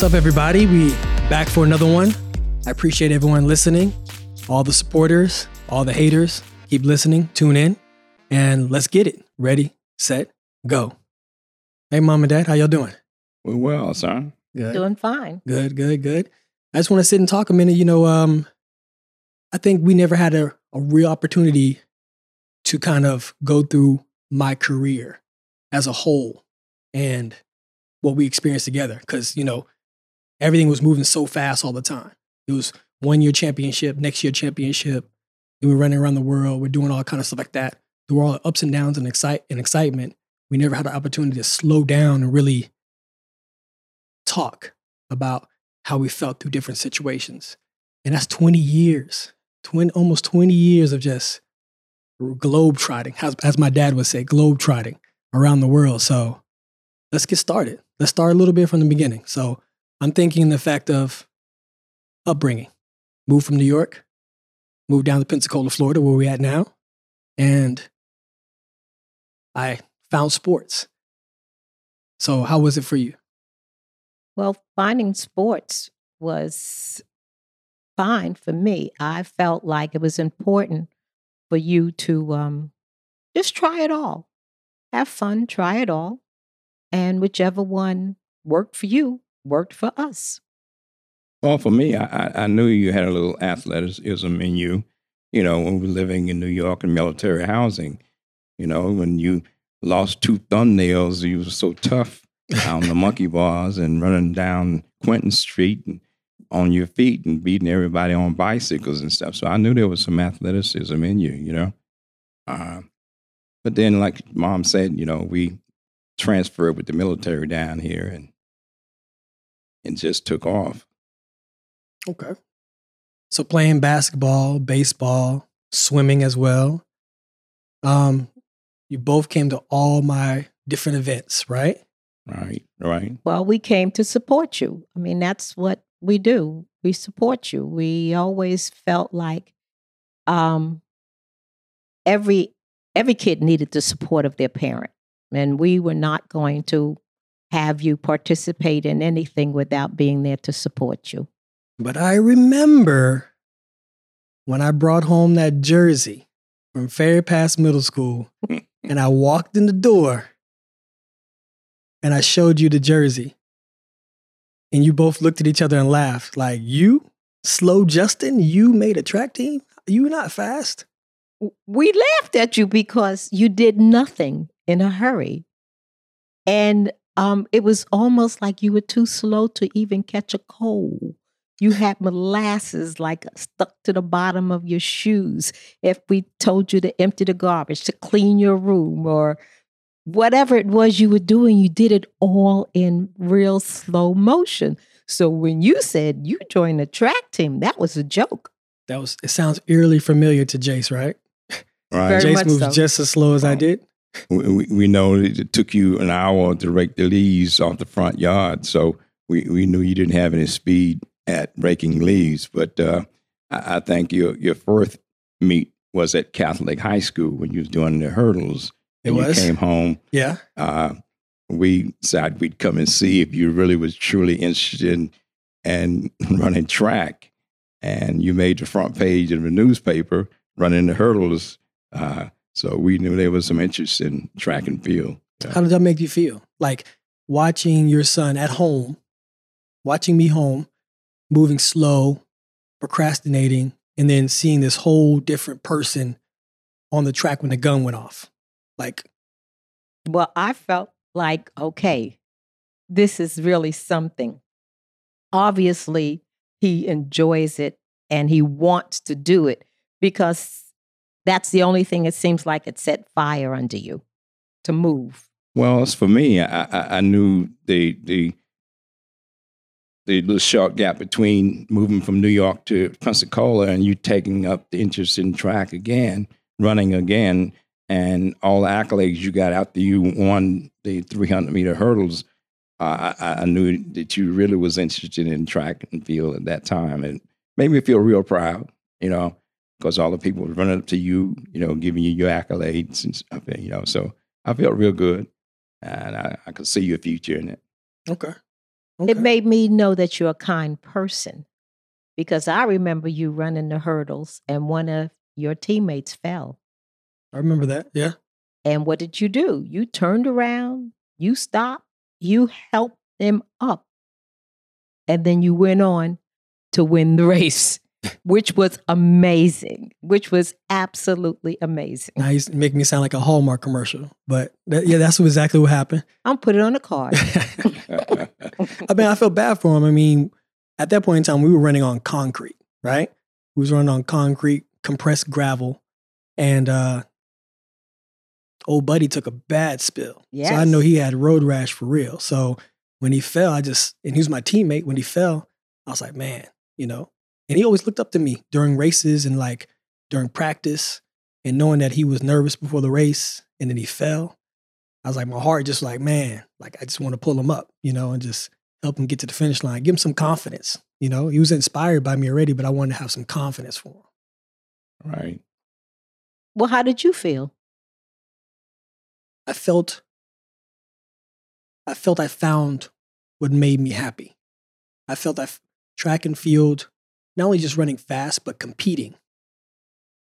What's up, everybody? We back for another one. I appreciate everyone listening, all the supporters, all the haters. Keep listening, tune in, and let's get it. Ready, set, go. Hey, mom and dad, how y'all doing? We're well, son. Good. Doing fine. Good, good, good. I just want to sit and talk a minute. You know, um, I think we never had a, a real opportunity to kind of go through my career as a whole and what we experienced together. Because, you know, everything was moving so fast all the time. It was one year championship, next year championship. We're running around the world. We're doing all kind of stuff like that. Through all the ups and downs and excite and excitement, we never had an opportunity to slow down and really talk about how we felt through different situations. And that's 20 years, 20, almost 20 years of just globe trotting, as, as my dad would say, globe trotting around the world. So let's get started. Let's start a little bit from the beginning. So I'm thinking the fact of upbringing. Moved from New York, moved down to Pensacola, Florida, where we're at now. And I found sports. So how was it for you? Well, finding sports was fine for me. I felt like it was important for you to um, just try it all. Have fun, try it all. And whichever one worked for you, worked for us. Well, for me, I, I- knew you had a little athleticism in you. You know, when we were living in New York in military housing, you know, when you lost two thumbnails, you were so tough on the monkey bars and running down Quentin Street and on your feet and beating everybody on bicycles and stuff. So I knew there was some athleticism in you, you know. Uh, but then, like mom said, you know, we transferred with the military down here and and just took off. Okay. So playing basketball, baseball, swimming as well. Um, you both came to all my different events, right? Right, right. Well, we came to support you. I mean, that's what we do. We support you. We always felt like um, every every kid needed the support of their parent, and we were not going to have you participate in anything without being there to support you. But I remember when I brought home that jersey from Ferry Pass Middle School and I walked in the door and I showed you the jersey. And you both looked at each other and laughed like, You, slow Justin, you made a track team? You not fast? we laughed at you because you did nothing in a hurry. And um, it was almost like you were too slow to even catch a cold. You had molasses like stuck to the bottom of your shoes. If we told you to empty the garbage, to clean your room, or whatever it was you were doing, you did it all in real slow motion. So when you said you joined the track team, that was a joke. That was it sounds eerily familiar to Jace, right? Right. Very Jace much moves so. just as slow as I Oh. did. We, we, know it took you an hour to rake the leaves off the front yard, so we, we knew you didn't have any speed at raking leaves. But uh, I, I think your your first meet was at Catholic High School when you was doing the hurdles. It and was? You came home. Yeah. Uh, we said we'd come and see if you really was truly interested in and running track. And you made the front page of the newspaper running the hurdles. Uh, so we knew there was some interest in track and field. How did that make you feel? Like watching your son at home, watching me home, moving slow, procrastinating, and then seeing this whole different person on the track when the gun went off. Like, Well, I felt like, okay, this is really something. Obviously, he enjoys it and he wants to do it because that's the only thing it seems like it set fire under you to move. Well, as for me, I, I, I knew the the the little short gap between moving from New York to Pensacola and you taking up the interest in track again, running again, and all the accolades you got after you won the 300 meter hurdles. Uh, I, I knew that you really was interested in track and field at that time, and made me feel real proud. You know, because all the people were running up to you, you know, giving you your accolades and stuff. You know, so I felt real good, and I, I could see your future in it. okay. Okay. It made me know that you're a kind person because I remember you running the hurdles and one of your teammates fell. I remember that. Yeah. And what did you do? You turned around, you stopped, you helped them up. And then you went on to win the race, which was amazing, which was absolutely amazing. Now he's making me sound like a Hallmark commercial, but that, yeah, that's exactly what happened. I'll put it on a card. I mean, I felt bad for him. I mean, at that point in time, we were running on concrete, right? We was running on concrete, compressed gravel, and uh old buddy took a bad spill. So I know he had road rash for real. So when he fell, I just and he was my teammate. When he fell, I was like, man, you know. And he always looked up to me during races and like during practice, and knowing that he was nervous before the race, and then he fell. I was like, my heart just like, man, like I just want to pull him up, you know, and just help him get to the finish line, give him some confidence. You know, he was inspired by me already, but I wanted to have some confidence for him. right. well, how did you feel? I felt I felt I found what made me happy. I felt that track and field, not only just running fast, but competing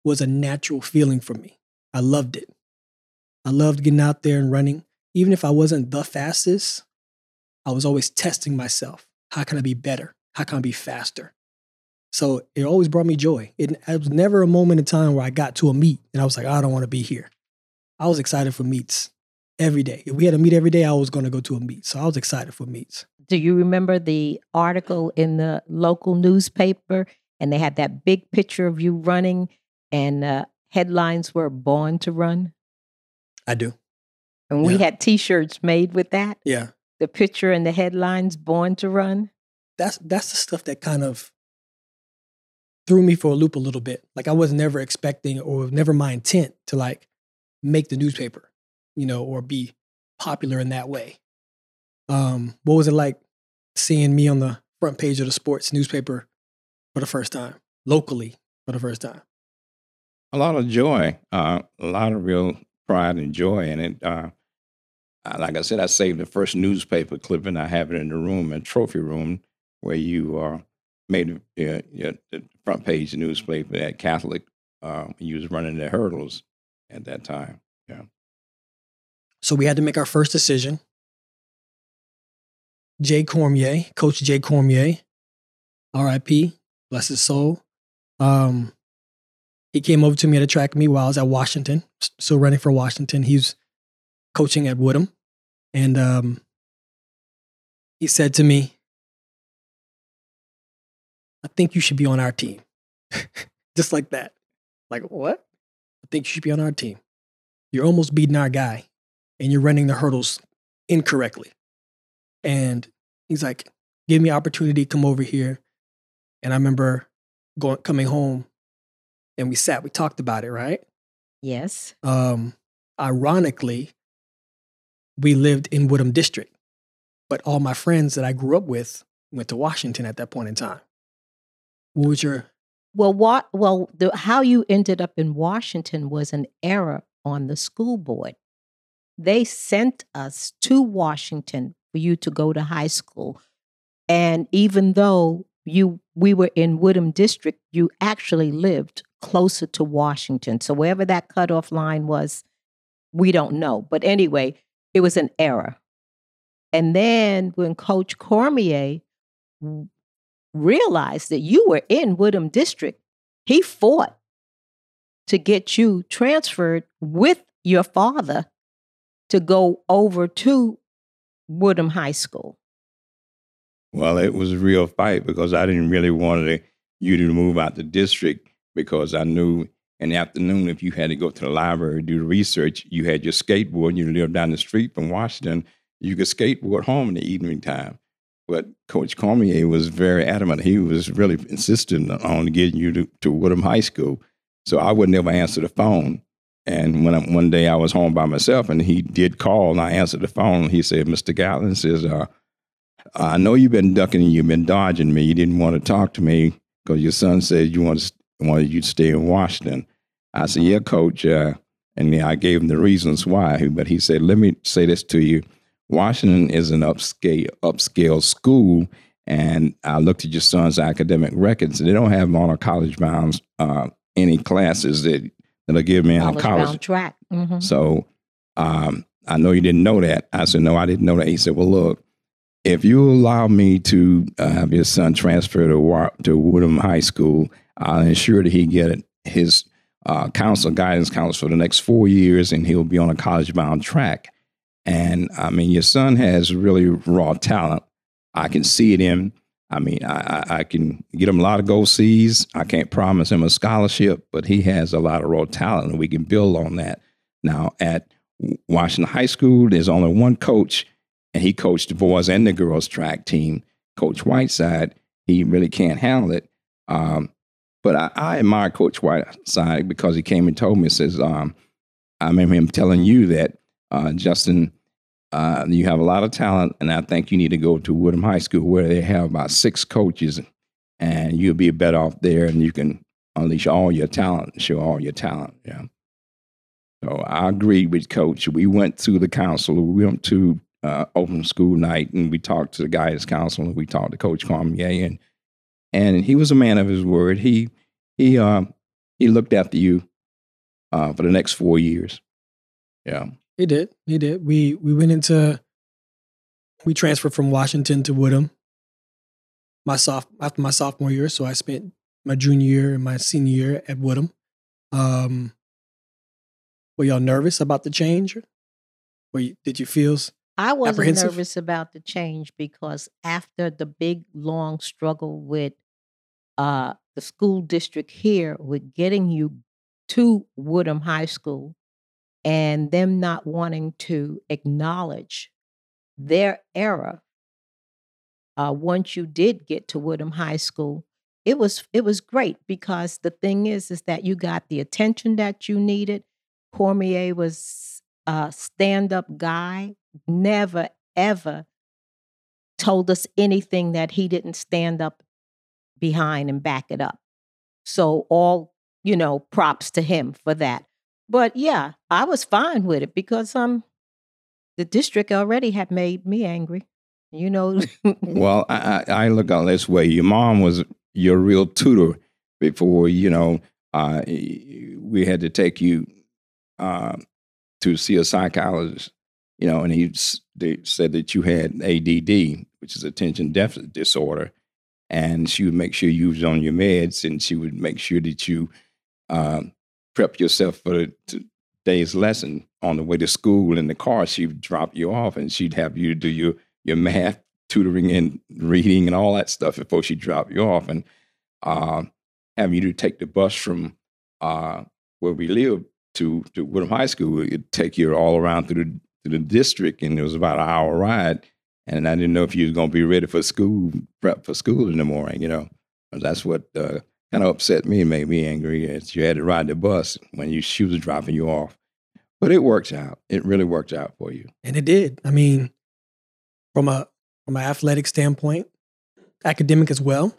was a natural feeling for me. I loved it. I loved getting out there and running. Even if I wasn't the fastest, I was always testing myself. How can I be better? How can I be faster? So it always brought me joy. It, it was never a moment in time where I got to a meet and I was like, I don't want to be here. I was excited for meets every day. If we had a meet every day, I was going to go to a meet. So I was excited for meets. Do you remember the article in the local newspaper? And they had that big picture of you running, and uh, headlines were Born to Run. I do. And we Yeah. had t shirts made with that Yeah. the picture and the headlines Born to Run. That's that's the stuff that kind of threw me for a loop a little bit. Like I was never expecting or never my intent to like make the newspaper, you know, or be popular in that way. Um, what was it like seeing me on the front page of the sports newspaper for the first time, locally for the first time? a lot of joy, uh, a lot of real pride and joy in it. Uh, like I said, I saved the first newspaper clipping. I have it in the room, in trophy room, where you uh, made uh, the front page newspaper at Catholic. Uh, you was running the hurdles at that time. So we had to make our first decision. Jay Cormier, Coach Jay Cormier, RIP, bless his soul. Um, he came over to me at a track meet while I was at Washington, still running for Washington. He was coaching at Woodham. And um, he said to me, I think you should be on our team. Just like that. Like, what? I think you should be on our team. You're almost beating our guy and you're running the hurdles incorrectly. And he's like, give me opportunity, to come over here. And I remember going coming home and we sat, we talked about it, right? Yes. Um, ironically, we lived in Woodham District, but all my friends that I grew up with went to Washington at that point in time. What was your Well, what? Well, the, how you ended up in Washington was an error on the school board. They sent us to Washington for you to go to high school, and even though you we were in Woodham District, you actually lived closer to Washington. So wherever that cutoff line was, we don't know. But anyway, it was an error. And then when Coach Cormier realized that you were in Woodham District, he fought to get you transferred with your father to go over to Woodham High School. Well, it was a real fight because I didn't really want you to move out the district because I knew in the afternoon if you had to go to the library do the research, you had your skateboard and you lived down the street from Washington, you could skateboard home in the evening time. But Coach Cormier was very adamant. He was really insistent on getting you to, to Woodham High School. So I would never answer the phone. And when I, one day I was home by myself and he did call and I answered the phone, he said, Mr. Gatlin says, uh, I know you've been ducking and you've been dodging me. You didn't want to talk to me because your son said you wanted, wanted you to stay in Washington. I said, Yeah, coach. Uh, and I gave him the reasons why. But he said, Let me say this to you. Washington is an upscale upscale school, and I looked at your son's academic records. They don't have him on a college bound uh, any classes that that'll give me college a college. bound track. Mhm. So um, I know you didn't know that. I said, no, I didn't know that. He said, well, look, if you allow me to uh, have your son transfer to Wa- to Woodham High School, I'll ensure that he get his uh, counsel, guidance counsel for the next four years, and he'll be on a college bound track. And I mean, your son has really raw talent. I can see it in. I mean, I, I, I can get him a lot of gold C's. I can't promise him a scholarship, but he has a lot of raw talent, and we can build on that. Now, at Washington High School, there's only one coach, and he coached the boys and the girls track team. Coach Whiteside, he really can't handle it. Um, but I, I admire Coach Whiteside because he came and told me, says, um, I remember him telling you that, uh, Justin, uh, you have a lot of talent, and I think you need to go to Woodham High School where they have about six coaches, and you'll be better off there, and you can unleash all your talent, show all your talent. Yeah. So I agree with Coach. We went to the council. We went to uh, open school night, and we talked to the guidance council, and we talked to Coach Cormier, and and he was a man of his word. He he uh, he looked after you uh, for the next four years. Yeah. He did. He did. We we went into we transferred from Washington to Woodham. My soph after my sophomore year, so I spent my junior year and my senior year at Woodham. Um, were y'all nervous about the change? Were you, did you feel? I wasn't nervous about the change because after the big long struggle with uh, the school district here with getting you to Woodham High School and them not wanting to acknowledge their error uh, once you did get to Woodham High School, it was it was great because the thing is is that you got the attention that you needed. Cormier was a stand-up guy, never ever told us anything that he didn't stand up behind and back it up. So all, you know, props to him for that. But yeah, I was fine with it because um the district already had made me angry. You know, Well, I, I I look at it this way. Your mom was your real tutor before, you know, uh, we had to take you uh, to see a psychologist, you know, and he they said that you had ADD, which is attention deficit disorder. And she would make sure you was on your meds and she would make sure that you um, prep yourself for the day's lesson on the way to school in the car. She would drop you off and she'd have you do your, your math tutoring and reading and all that stuff before she dropped you off. And uh, having you to take the bus from uh, where we live to to Woodham High School. It'd take you all around through the through the district, and it was about an hour ride. And I didn't know if you was going to be ready for school, prep for school in the morning. You know, that's what uh, kind of upset me and made me angry. Is you had to ride the bus when you she was dropping you off. But it worked out. It really worked out for you. And it did. I mean, from a from an athletic standpoint, academic as well.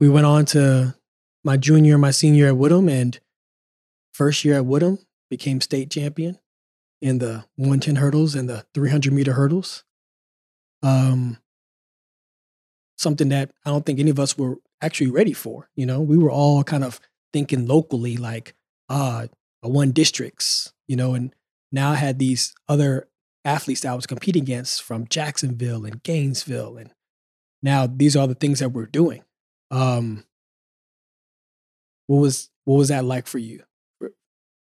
We went on to my junior, and my senior at Woodham, and first year at Woodham became state champion in the 110 hurdles and the 300 meter hurdles. Um, something that I don't think any of us were actually ready for. You know, we were all kind of thinking locally, like, ah, won districts, you know, and now I had these other athletes that I was competing against from Jacksonville and Gainesville. And now these are the things that we're doing. Um, what was what was that like for you?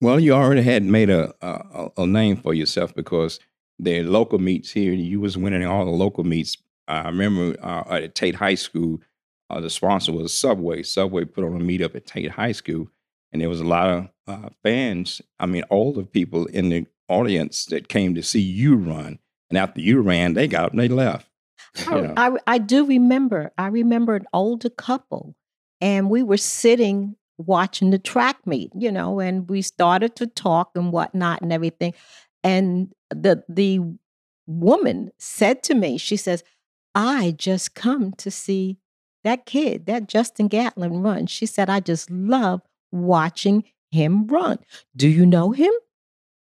Well, you already had made a a, a name for yourself because the local meets here, you was winning all the local meets. I remember uh, at Tate High School, uh, the sponsor was Subway. Subway put on a meetup at Tate High School, and there was a lot of uh, fans. I mean, all the people in the audience that came to see you run. And after you ran, they got up and they left. You know. I, I do remember. I remember an older couple, and we were sitting watching the track meet, you know, and we started to talk and whatnot and everything. And the the woman said to me, she says, "I just come to see that kid, that Justin Gatlin run." She said, "I just love watching him run. Do you know him?"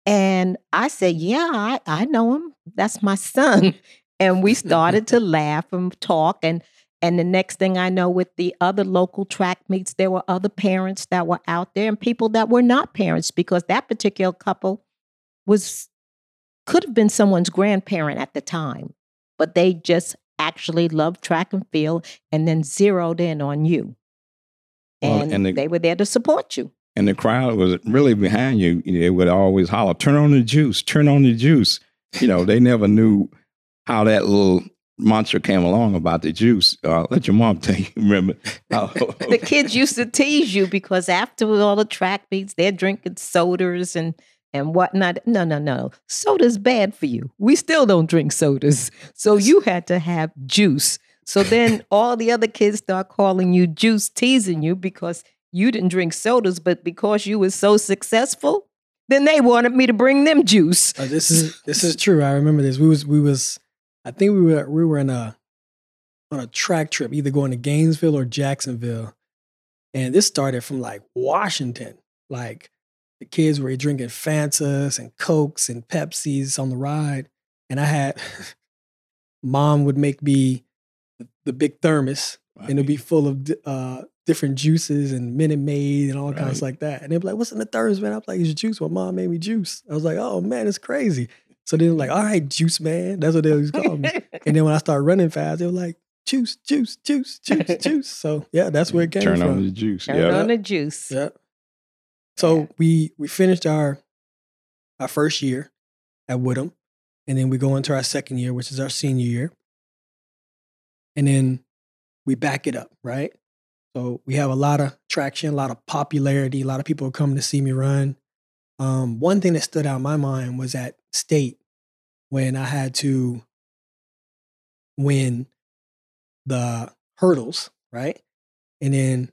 And I said, Yeah, I, I know him. That's my son. And we started to laugh and talk. And and the next thing I know, with the other local track meets, there were other parents that were out there and people that were not parents because that particular couple was could have been someone's grandparent at the time, but they just actually loved track and field and then zeroed in on you. Well, And, and the- they were there to support you. and the crowd was really behind you. They would always holler, "Turn on the juice! Turn on the juice!" You know, they never knew how that little mantra came along about the juice. Uh, let your mom tell you. Remember? the kids used to tease you because after all the track meets, they're drinking sodas and and whatnot. No, no, no. Soda's bad for you. We still don't drink sodas. So you had to have juice. So then all the other kids start calling you juice, teasing you because you didn't drink sodas, but because you were so successful, then they wanted me to bring them juice. Uh, this is this is true. I remember this. We was we was I think we were we were in a on a track trip, either going to Gainesville or Jacksonville. And this started from like Washington. Like the kids were drinking Fantas and Cokes and Pepsis on the ride. And I had mom would make me the, the big thermos and it'd be full of uh, different juices and Minute Maid and all kinds Right. like that. And they'd be like, "What's in the thermos, man?" I was like, "It's juice." My mom made me juice. I was like, "Oh man, it's crazy." So then like, "All right, juice man." That's what they always call me. and then when I started running fast, they were like, "Juice, juice, juice, juice, juice." So yeah, that's where it came Turn from. Turn on the juice. Turn Yeah. on the juice. Yeah. So we we finished our our first year at Woodham, and then we go into our second year, which is our senior year, and then we back it up, right? So we have a lot of traction, a lot of popularity, a lot of people come to see me run. Um, one thing that stood out in my mind was at state when I had to win the hurdles, right? And then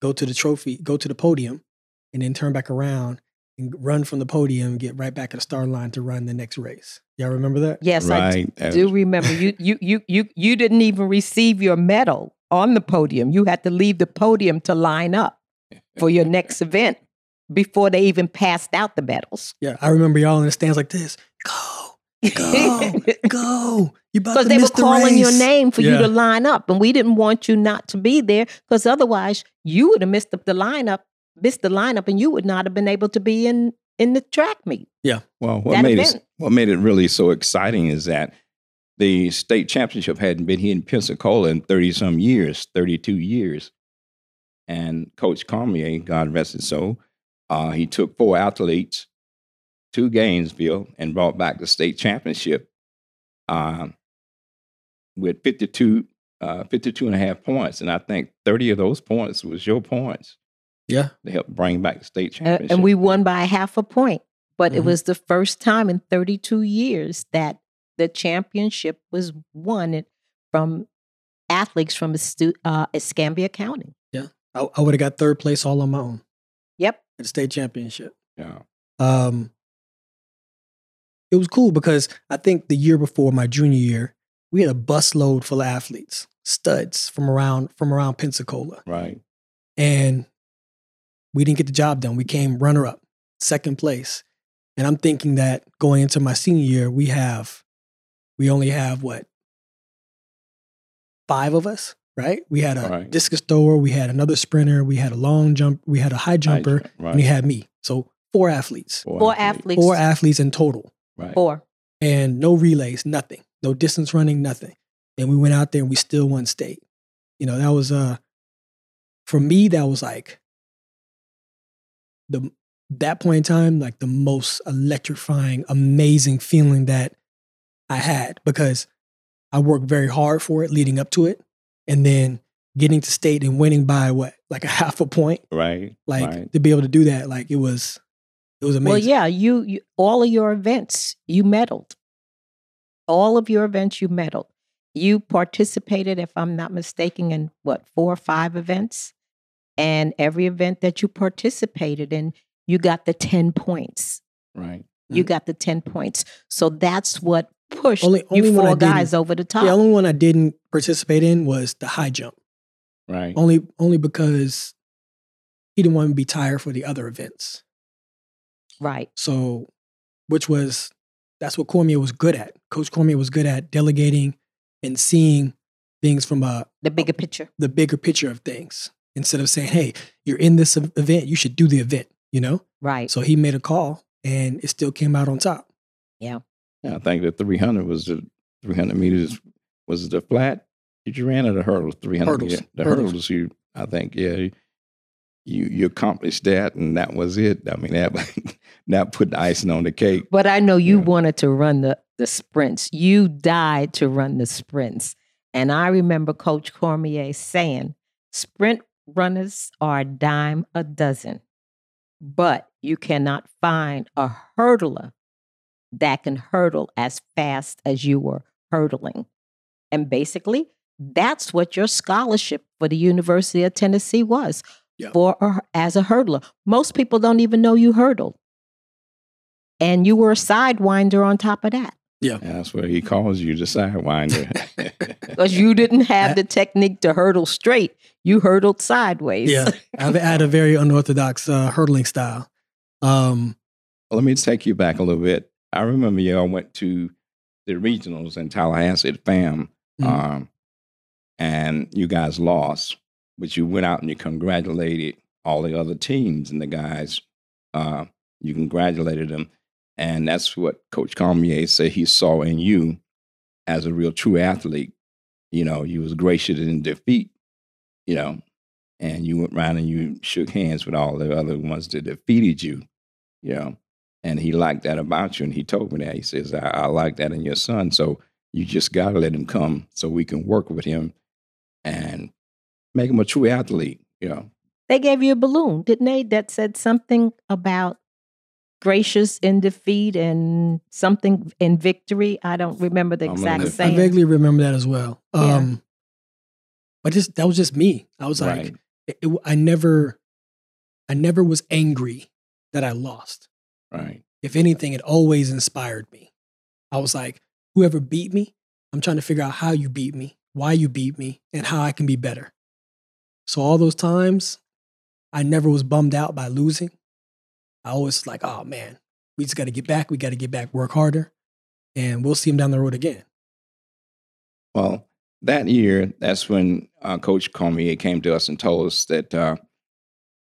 go to the trophy, go to the podium, and then turn back around and run from the podium, get right back at the start line to run the next race. Y'all remember that? Yes, I Right. That do was- remember you you you you you didn't even receive your medal on the podium. You had to leave the podium to line up for your next event before they even passed out the medals. Yeah, I remember y'all in the stands like this. Go, go, go! You about to go. Because to they were miss the calling your name for you to line up, and we didn't want you not to be there because otherwise you would have missed the, the lineup, missed the lineup, and you would not have been able to be in in the track meet. Yeah. Well, what that made it what made it really so exciting is that the state championship hadn't been here in Pensacola in thirty some years, thirty two years, and Coach Cormier, God rest his soul, uh, he took four athletes to Gainesville and brought back the state championship uh, with 52, uh, 52 and a half points, and I think thirty of those points was your points Yeah, They helped bring back the state Uh, championship. and we won by half a point. But it Mhm. was the first time in 32 years that the championship was won from athletes from Estu- uh, Escambia County. Yeah. I, I would have got third place all on my own Yep. at the state championship. yeah. Um, it was cool because I think the year before my junior year, we had a busload full of athletes, studs from around from around Pensacola, Right. and we didn't get the job done. We came runner up, second place, and I'm thinking that going into my senior year, we have, we only have what five of us, right? We had a Right. discus thrower, we had another sprinter, we had a long jump, we had a high jumper, Right. and we had me. So four athletes, Four athletes. four athletes in total Right. Four. and no relays, nothing, no distance running, nothing. And we went out there and we still won state. You know, that was uh for me, that was like the that point in time, like the most electrifying, amazing feeling that I had because I worked very hard for it leading up to it. And then getting to state and winning by what, like a half a point, Right. like right. to be able to do that, like it was it was amazing. Well, yeah, you, you all of your events you medaled. All of your events you medaled. You participated, if I'm not mistaken, in what four or five events, and every event that you participated in, you got the ten points. right. You mm. got the ten points. So that's what pushed Only- only you four guys over the top. The only one I didn't participate in was the high jump. Right. Only only because he didn't want to be tired for the other events. right. So which was that's what Cormier was good at. Coach Cormier was good at delegating and seeing things from a The bigger picture. the bigger picture of things instead of saying, "Hey, you're in this event, you should do the event." You know. Right. So he made a call, and it still came out on top. Yeah, I think the 300 was the 300 meters was the flat that you ran or the hurdles 300 Hurdles. meter- the Hurdles. hurdles. you I think yeah you you accomplished that and that was it. I mean that that put the icing on the cake. But I know you Yeah. wanted to run the, the sprints. You died to run the sprints. And I remember Coach Cormier saying, sprint runners are a dime a dozen, but you cannot find a hurdler that can hurdle as fast as you were hurdling. And basically, that's what your scholarship for the University of Tennessee was Yeah. for a, as a hurdler. Most people don't even know you hurdled. And you were a sidewinder on top of that Yeah. that's where he calls you the sidewinder. because you didn't have the technique to hurdle straight. You hurdled sideways. Yeah, I've had a very unorthodox uh, hurdling style. Um, Let me take you back a little bit. I remember y'all went to the regionals in Tallahassee at FAM, Mhm. um, and you guys lost, but you went out and you congratulated all the other teams and the guys. Uh, you congratulated them, and that's what Coach Cormier said he saw in you as a real true athlete. You know, you was gracious in defeat. You know, and you went around and you shook hands with all the other ones that defeated you. You know, and he liked that about you. And he told me that. He says, I, I like that in your son. So you just got to let him come so we can work with him and make him a true athlete. You know, They gave you a balloon, didn't they? That said something about gracious in defeat and something in victory. I don't remember the exact gonna- I vaguely remember that as well. Yeah. Um, but just that was just me. I was like, right. it, it- I never, I never was angry that I lost. Right. If anything, it always inspired me. I was like, whoever beat me, I'm trying to figure out how you beat me, why you beat me, and how I can be better. So all those times, I never was bummed out by losing. I always was like, oh man, we just got to get back. We got to get back, work harder, and we'll see him down the road again. Well, that year, that's when uh, Coach Cormier came to us and told us that uh,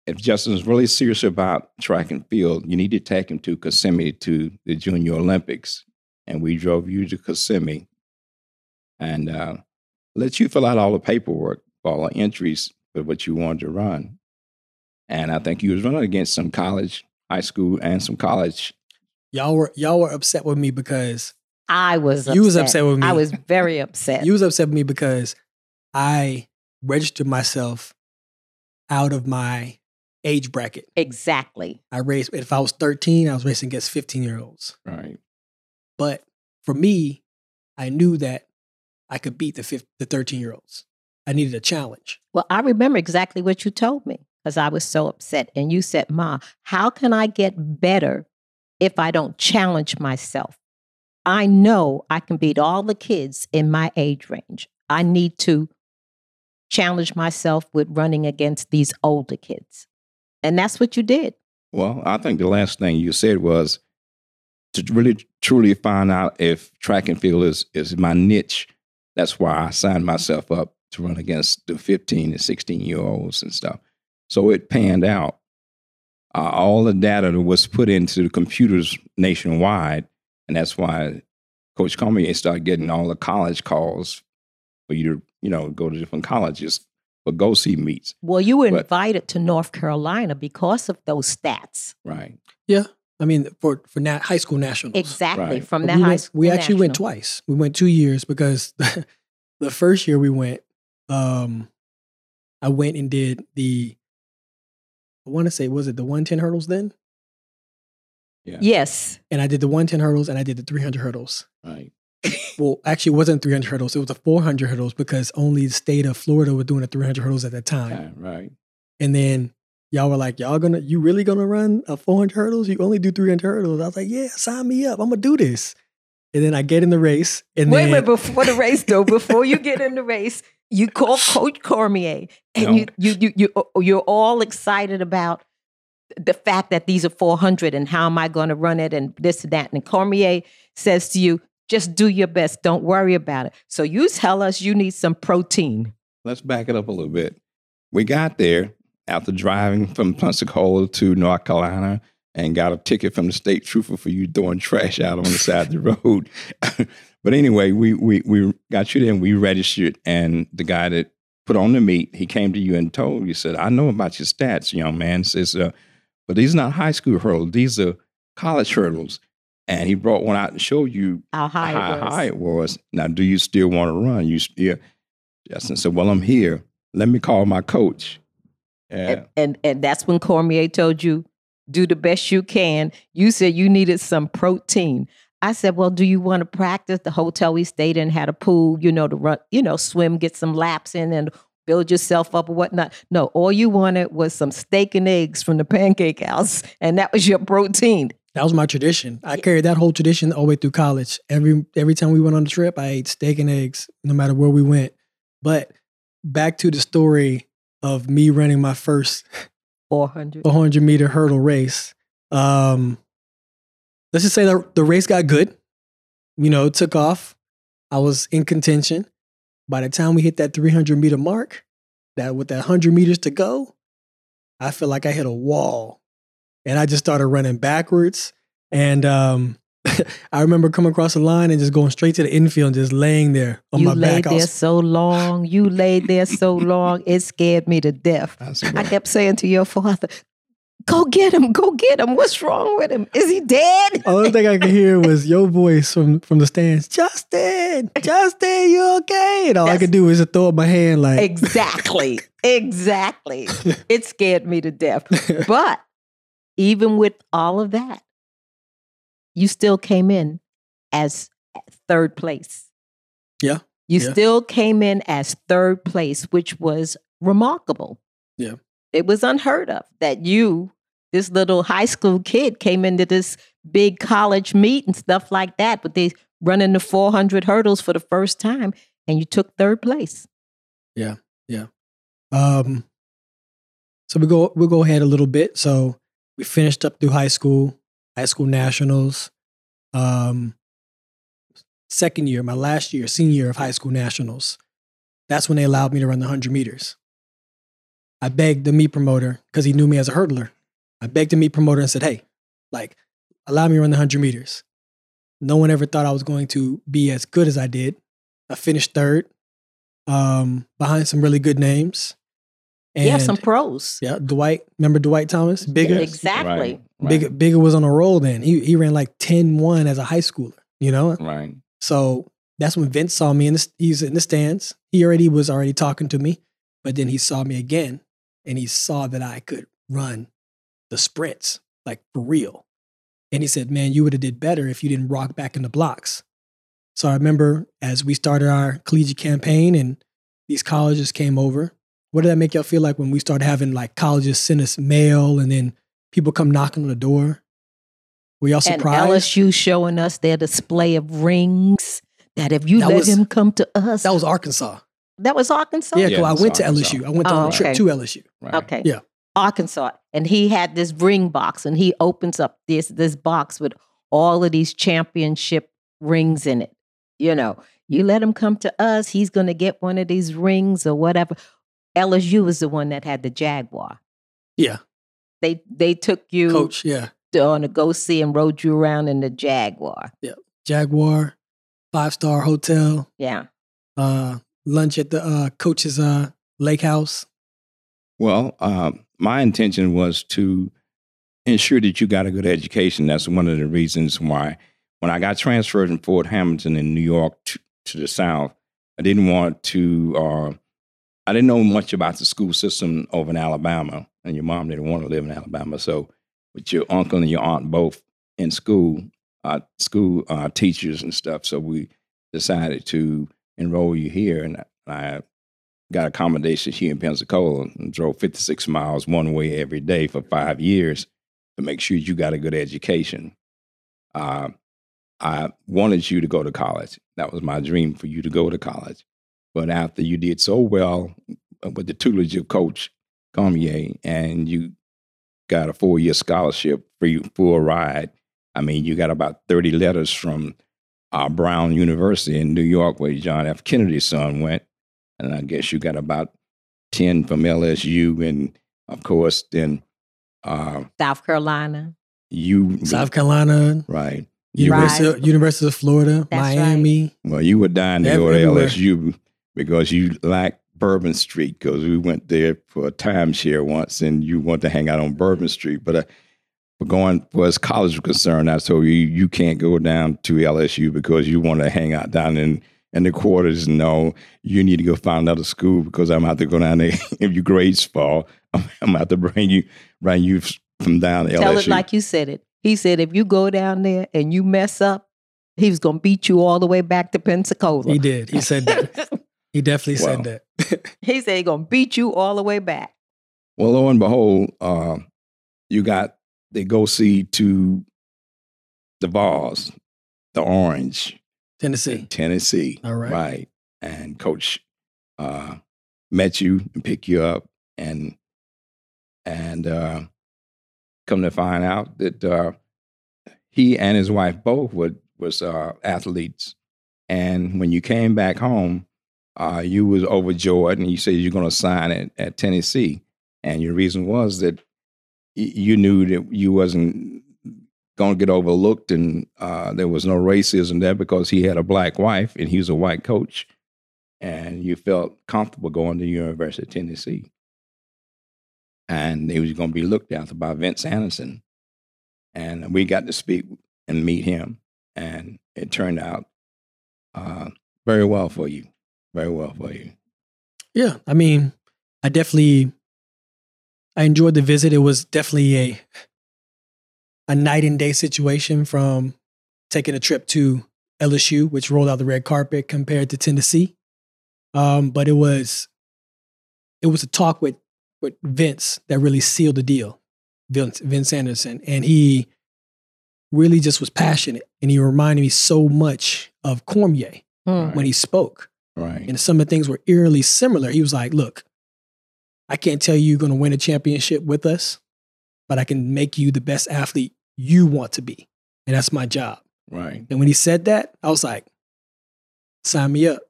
if Justin is really serious about track and field, you need to take him to Kissimmee to the Junior Olympics. And we drove you to Kissimmee and uh, let you fill out all the paperwork all the entries for what you wanted to run. And I think you was running against some college, high school, and some college. Y'all were y'all were upset with me because I was upset. You was upset with me. I was very upset. you was upset with me because I registered myself out of my age bracket. exactly. I raced if I was 13, I was racing against 15 year olds. Right. But for me, I knew that I could beat the 15, the 13 year olds. I needed a challenge. Well, I remember exactly what you told me because I was so upset. And you said, Ma, how can I get better if I don't challenge myself? I know I can beat all the kids in my age range. I need to challenge myself with running against these older kids. And that's what you did. Well, I think the last thing you said was to really truly find out if track and field is is my niche. That's why I signed myself up to run against the 15 and 16 year olds and stuff. So it panned out. Uh, all the data that was put into the computers nationwide, and that's why Coach Cormier started getting all the college calls for you to, you know, go to different colleges for go see meets. Well, you were But- invited to North Carolina because of those stats. Right. Yeah. I mean, for for na- high school nationals. Exactly. Right. From that we high went- school. We actually went twice. We went two years because the first year we went, um, I went and did the. I want to say was it the one ten hurdles then, Yes. and I did the one ten hurdles and I did the three hundred hurdles. Right. Well, actually, it wasn't three hundred hurdles. It was the four hundred hurdles because only the state of Florida was doing the three hundred hurdles at that time. Yeah, right. And then y'all were like, "Y'all gonna, you really gonna run a four hundred hurdles? You only do three hundred hurdles." I was like, "Yeah, sign me up. I'm gonna do this." And then I get in the race, and Wait, then wait, before the race though, before you get in the race, you call Coach Cormier and No. you, you, you, you, oh, you're all excited about the fact that these are 400 and how am I going to run it and this and that. And Cormier says to you, just do your best. Don't worry about it. So you tell us you need some protein. Let's back it up a little bit. We got there after driving from Pensacola to North Carolina and got a ticket from the state trooper for you throwing trash out on the side of the road. but anyway, we, we, we got you there and we registered. And the guy that put on the meet, he came to you and told you, said, I know about your stats, young man. Says, uh, but these are not high school hurdles, these are college hurdles. And he brought one out and showed you How high, how it was. high it was. Now, do you still want to run? You still, Justin said, Well, I'm here. Let me call my coach. Yeah. And, and and that's when Cormier told you do the best you can. You said you needed some protein. I said, well, do you want to practice? The hotel we stayed in had a pool, you know, to run, you know, swim, get some laps in, and build yourself up or whatnot. No, all you wanted was some steak and eggs from the pancake house, and that was your protein. That was my tradition. I carried that whole tradition all the way through college. Every every time we went on the trip, I ate steak and eggs, no matter where we went. But back to the story of me running my first 400. 400 meter hurdle race. Um, let's just say that the race got good. You know, it took off. I was in contention. By the time we hit that 300 meter mark, that with that 100 meters to go, I feel like I hit a wall, and I just started running backwards. And um, I remember coming across the line and just going straight to the infield and just laying there on you my laid back. I there was- so long. You laid there so long. It scared me to death. I I kept saying to your father, "Go get him! Go get him! What's wrong with him? Is he dead?" The only thing I could hear was your voice from from the stands. Justin, Justin, you okay? And all I could do was throw up my hand like Exactly. exactly. It scared me to death. But even with all of that, you still came in as third place. Yeah, You yeah. still came in as third place, which was remarkable. Yeah. It was unheard of that you, this little high school kid, came into this big college meet and stuff like that, but they running the 400 hurdles for the first time and you took third place. Yeah. Yeah. Um, so we go we'll go ahead a little bit. So we finished up through high school, high school nationals. Um, second year, my last year, senior year of high school nationals. That's when they allowed me to run the hundred meters. I begged the meet promoter because he knew me as a hurdler. I begged the meet promoter and said, "Hey, like, allow me to run the hundred meters." No one ever thought I was going to be as good as I did. I finished third, um, behind some really good names. And yeah, some pros. yeah, Dwight. Remember Dwight Thomas? Bigger. Yes. Exactly. Right, right, Bigger, Bigger was on a roll then. He he ran like 10-1 as a high schooler, you know? right. So that's when Vince saw me in the he's in the stands. He already was already talking to me, but then he saw me again and he saw that I could run the sprints like for real. And he said, "Man, you would have did better if you didn't rock back in the blocks." So I remember as we started our collegiate campaign and these colleges came over. What did that make y'all feel like when we started having like colleges send us mail and then people come knocking on the door? Were y'all surprised? And? LSU showing us their display of rings. That if you That let was- him come to us, that was Arkansas. That was Arkansas. Yeah, Yeah, 'cause I went to Arkansas. LSU. I went Oh, on a trip okay. to LSU. right. Okay. Yeah. Arkansas. And he had this ring box and he opens up this this box with all of these championship rings in it. You know, you let him come to us, he's gonna get one of these rings or whatever. LSU was the one that had the Jaguar. Yeah, They they took you coach. Yeah, on a go see and rode you around in the Jaguar. Yeah. Jaguar, five star hotel, Yeah. uh, lunch at the uh, coach's uh, lake house. Well, um, my intention was to ensure that you got a good education. That's one of the reasons why when I got transferred from Fort Hamilton in New York to, to the South, I didn't want to, uh, I didn't know much about the school system over in Alabama, and your mom didn't want to live in Alabama. So, with your uncle and your aunt both in school, uh, school uh, teachers and stuff, so we decided to enroll you here, and I got accommodations here in Pensacola and drove 56 miles one way every day for five years to make sure you got a good education. Uh, I wanted you to go to college. That was my dream for you to go to college. But after you did so well with the tutelage of Coach Cormier and you got a four year scholarship for you full ride. I mean, you got about 30 letters from uh, Brown University in New York, where John F. Kennedy's son went. And I guess you got about 10 from LSU. And of course, then uh, South Carolina. you, South Carolina, right. You Right. University, University of Florida, That's Miami. well, you were dying to go to LSU because you liked Bourbon Street because we went there for a timeshare once and you wanted to hang out on Bourbon Street. But uh, for going, for as college was concerned, I told you, you can't go down to LSU because you want to hang out down in, in the quarters. No, you need to go find another school because I'm out to go down there. if your grades fall, I'm, I'm out to bring you, bring you from down to Tell LSU. it like you said it. He said if you go down there and you mess up, he was gonna beat you all the way back to Pensacola. He did. He said that. He definitely Wow. said that. he said he's gonna beat you all the way back. Well, lo and behold, uh, you got the go see to the Vols, the Orange, Tennessee. Tennessee. All right. Right. And coach uh, met you and picked you up and and uh, come to find out that uh, he and his wife both were was uh, athletes. And when you came back home, uh, you was overjoyed and you said you're going to sign at, at Tennessee. And your reason was that you knew that you wasn't going to get overlooked and uh, there was no racism there because he had a black wife and he was a white coach. And you felt comfortable going to the University of Tennessee. And he was going to be looked after by Vince Anderson. And we got to speak and meet him. And it turned out uh, very well for you. Very well for you. Yeah, I mean, I definitely I enjoyed the visit. It was definitely a a night and day situation from taking a trip to LSU, which rolled out the red carpet, compared to Tennessee. Um, but it was it was a talk with with Vince that really sealed the deal, Vince Vince Anderson, and he really just was passionate, and he reminded me so much of Cormier Hmm. when he spoke Right. and some of the things were eerily similar. He was like, "Look, I can't tell you you're going to win a championship with us, but I can make you the best athlete you want to be, and that's my job." Right. And when he said that, I was like, "Sign me up."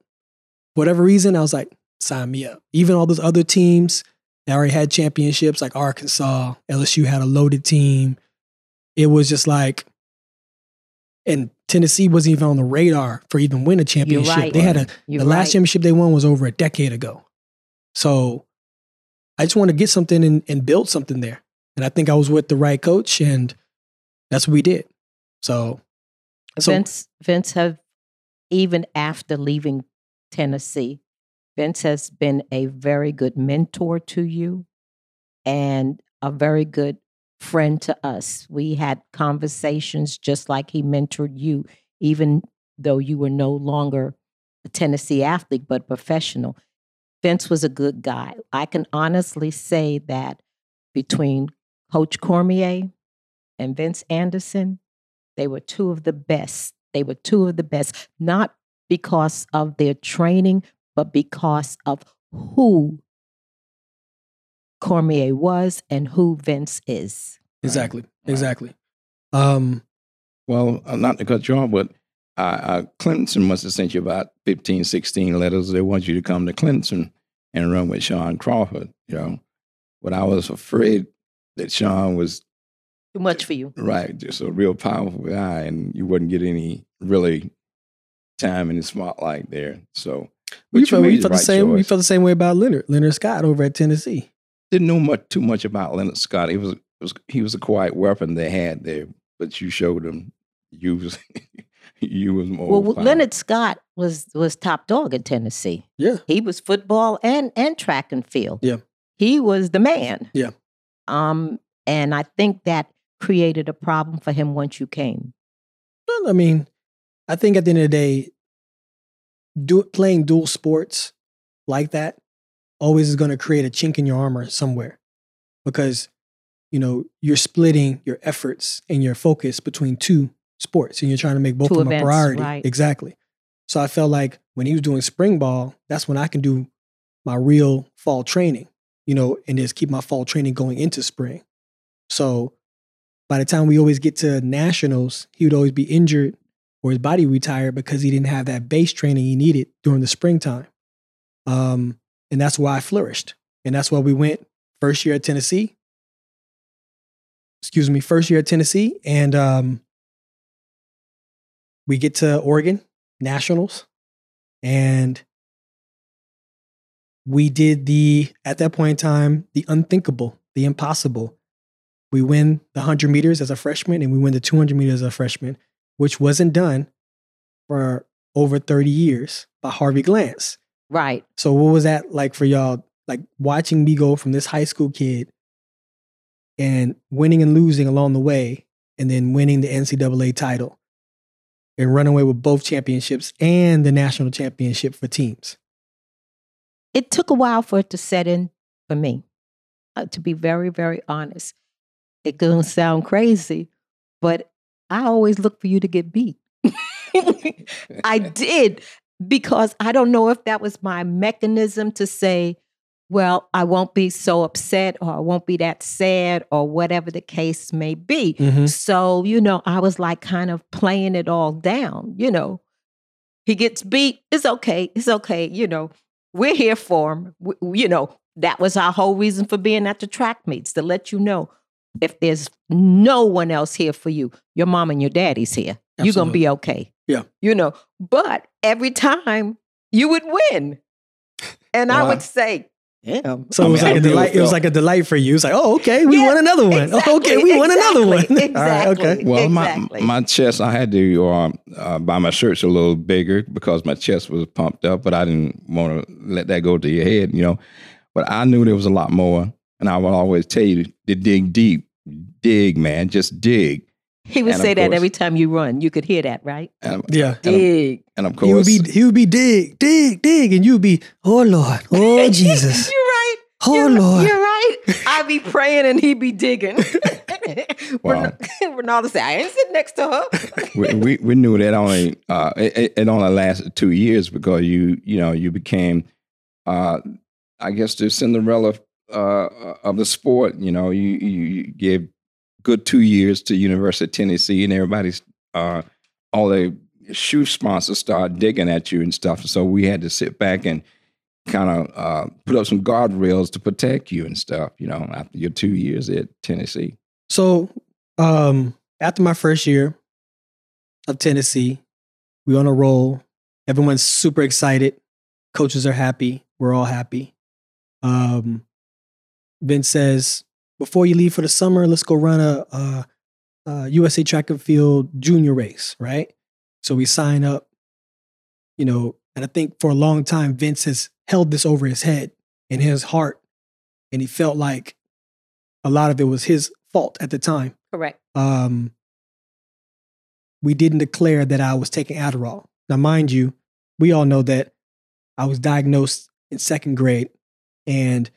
For whatever reason, I was like, "Sign me up." Even all those other teams that already had championships, like Arkansas, LSU had a loaded team. It was just like, and Tennessee wasn't even on the radar for even win a championship. right. They had a You're the last right. championship they won was over a decade ago. So I just want to get something and, and build something there. And I think I was with the right coach, and that's what we did. So, so Vince Vince have even after leaving Tennessee, Vince has been a very good mentor to you and a very good friend to us. We had conversations just like he mentored you, even though you were no longer a Tennessee athlete, but professional. Vince was a good guy. I can honestly say that between Coach Cormier and Vince Anderson, they were two of the best. They were two of the best, not because of their training, but because of who Cormier was and who Vince is. exactly, Right. exactly. Um, Well, uh, not to cut you off, but uh, uh, Clemson must have sent you about 15, 16 letters. They want you to come to Clemson and run with Shawn Crawford, you know. But I was afraid that Shawn was Too much for you. right, just a real powerful guy, and you wouldn't get any really time in the spotlight there. So, we you felt, we made the felt the right same. We felt the same way about Leonard, Leonard Scott over at Tennessee. didn't know much too much about Leonard Scott. He was, was he was a quiet weapon they had there, but you showed him you was you was more. Well, powerful. Leonard Scott was was top dog in Tennessee. Yeah. He was football and and track and field. Yeah. He was the man. Yeah. Um, and I think that created a problem for him once you came. Well, I mean, I think at the end of the day, do, playing dual sports like that always is going to create a chink in your armor somewhere because you know you're splitting your efforts and your focus between two sports and you're trying to make both Two of them a priority right. exactly so i felt like when he was doing spring ball that's when i can do my real fall training you know and just keep my fall training going into spring So by the time we always get to nationals, he would always be injured or his body retired because he didn't have that base training he needed during the springtime. Um, and that's why I flourished. And that's why we went first year at Tennessee. Excuse me, first year at Tennessee. And um, we get to Oregon Nationals. And we did the, at that point in time, the unthinkable, the impossible. We win the 100 meters as a freshman and we win the 200 meters as a freshman, which wasn't done for over 30 years by Harvey Glance. Right. So, what was that like for y'all? Like watching me go from this high school kid and winning and losing along the way, and then winning the NCAA title and run away with both championships and the national championship for teams. It took a while for it to set in for me, uh, to be very, very honest. It gonna sound crazy, but I always look for you to get beat. I did because I don't know if that was my mechanism to say, well, I won't be so upset or I won't be that sad or whatever the case may be. Mm-hmm. So, you know, I was like kind of playing it all down, you know. He gets beat, it's okay, it's okay, you know. We're here for him. W- you know, that was our whole reason for being at the track meets to let you know if there's no one else here for you, your mom and your daddy's here. You're going to be okay. Yeah. You know, but every time you would win. And I would say, damn. So I it was like I a delight. It was like a delight for you. It's like, oh, okay, we Yeah, won another one. exactly, oh, okay, we won another one. exactly, All right, okay. Well, Exactly. my my chest, I had to uh, uh, buy my shirts a little bigger because my chest was pumped up, but I didn't want to let that go to your head, you know. But I knew there was a lot more, and I would always tell you to dig deep, dig, man, just dig. He would and of say that course- every time you run. You could hear that, right? And, Yeah. and, of- Dig. and of He would course, be he would be dig, dig, dig, and you'd be, oh Lord, oh Jesus, You're right. oh you're, Lord. You're right. I'd be praying and he'd be digging. Wow. Ronaldo said, I ain't sitting next to her. we, we we knew that only uh, it, it only lasted two years because you you know you became uh, I guess the Cinderella uh, of the sport. You know you you, you gave good two years to University of Tennessee and everybody's uh, all the shoe sponsors start digging at you and stuff. So we had to sit back and kind of uh, put up some guardrails to protect you and stuff. You know after your two years at Tennessee. So, um, after my first year of Tennessee, we on a roll. Everyone's super excited. Coaches are happy. We're all happy. Um, Vince says, before you leave for the summer, let's go run a, a, a USA Track and Field junior race, right? So we sign up, you know, and I think for a long time, Vince has held this over his head and his heart. And he felt like a lot of it was his fault at the time. Correct. Um, we didn't declare that I was taking Adderall. Now, mind you, we all know that I was diagnosed in second grade, and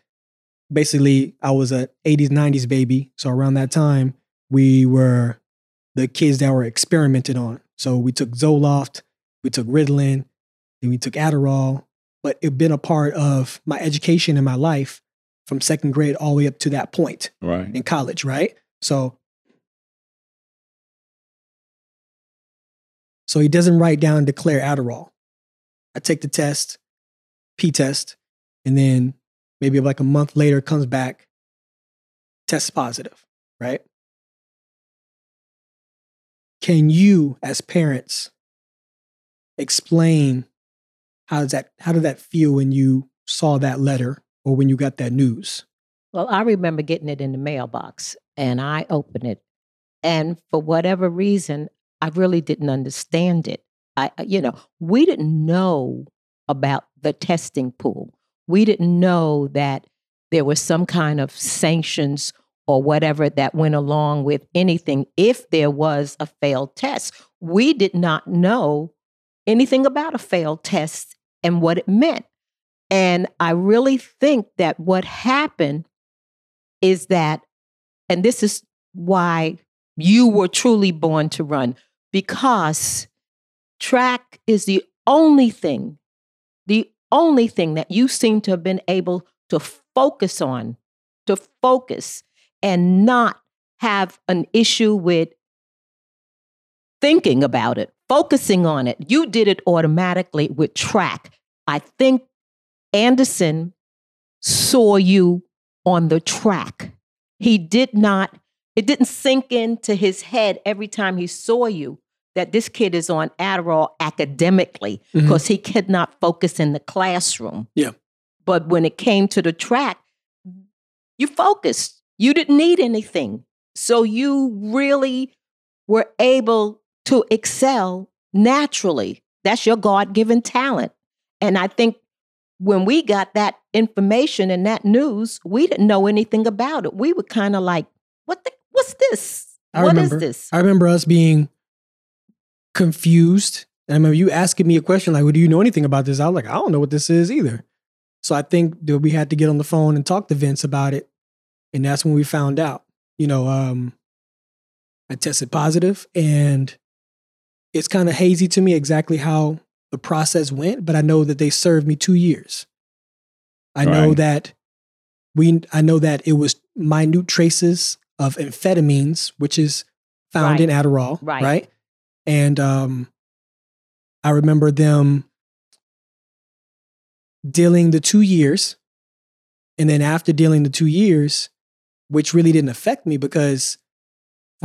basically, I was a 80s, 90s baby. So around that time, we were the kids that were experimented on. So we took Zoloft, we took Ritalin, and we took Adderall. But it been a part of my education in my life from second grade all the way up to that point Right. in college, right? So, so he doesn't write down declare Adderall. I take the test, P test, and then maybe like a month later comes back, test positive, right? Can you, as parents, explain how does that how did that feel when you saw that letter or when you got that news? Well, I remember getting it in the mailbox and I opened it. And for whatever reason, I really didn't understand it. I- you know, we didn't know about the testing pool. We didn't know that there was some kind of sanctions or whatever that went along with anything if there was a failed test. We did not know anything about a failed test and what it meant. And I really think that what happened is that, and this is why you were truly born to run, because track is the only thing, the only thing that you seem to have been able to focus on, to focus and not have an issue with thinking about it, focusing on it. You did it automatically with track. I think Anderson saw you on the track. He did not, it didn't sink into his head every time he saw you that this kid is on Adderall academically mm-hmm. because he could not focus in the classroom. Yeah. But when it came to the track, you focused. You didn't need anything. So you really were able to excel naturally. That's your God given talent. And I think when we got that information and that news, we didn't know anything about it. We were kind of like, what the, what's this? I What is remember. this? I remember us being confused. And I remember you asking me a question like, well, do you know anything about this? I was like, I don't know what this is either. So I think that we had to get on the phone and talk to Vince about it. And that's when we found out. You know, um, I tested positive and it's kind of hazy to me exactly how the process went, but I know that they served me two years. I know Right. that we I know that it was minute traces of amphetamines, which is found in Adderall, Right. right? And um, I remember them dealing the two years, and then after dealing the two years, which really didn't affect me because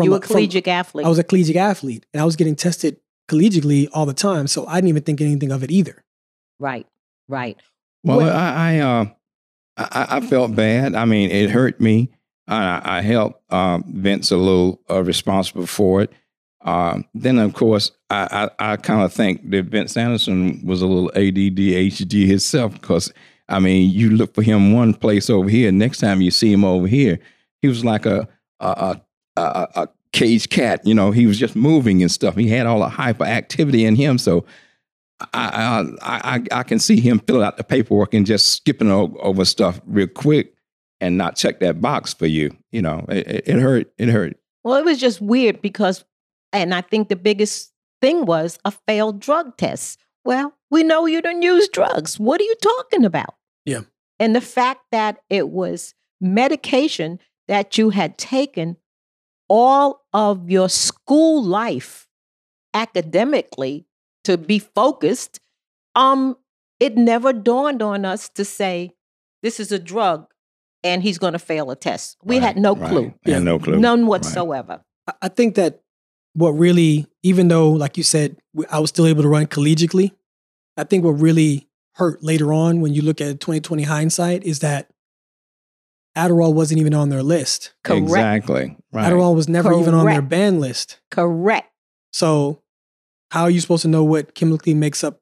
you were a- a collegiate athlete. I was a collegiate athlete, and I was getting tested collegiately all the time, so I didn't even think anything of it either. right, right. Well, What- I I, uh, I I felt bad. I mean, it hurt me. I, I helped um, Vince a little uh, responsible for it. Um, then, of course, I I, I kind of think that Vince Anderson was a little ADD, HD himself because I mean, you look for him one place over here. Next time you see him over here, he was like a a a, a, a caged cat. You know, he was just moving and stuff. He had all the hyperactivity in him, so. I, I I I can see him filling out the paperwork and just skipping over stuff real quick and not check that box for you. You know, it- it hurt. It hurt. Well, it was just weird because, and I think the biggest thing was a failed drug test. Well, we know you don't use drugs. What are you talking about? Yeah. And the fact that it was medication that you had taken all of your school life academically to be focused, um, it never dawned on us to say, this is a drug and he's going to fail a test. We had no right. clue. I had no clue. None whatsoever. I- I think that what really, even though, like you said, I was still able to run collegiately, I think what really hurt later on when you look at 2020 hindsight is that Adderall wasn't even on their list. Correct. Exactly. Right. Adderall was never even on their Correct. ban list. Correct. So, how are you supposed to know what chemically makes up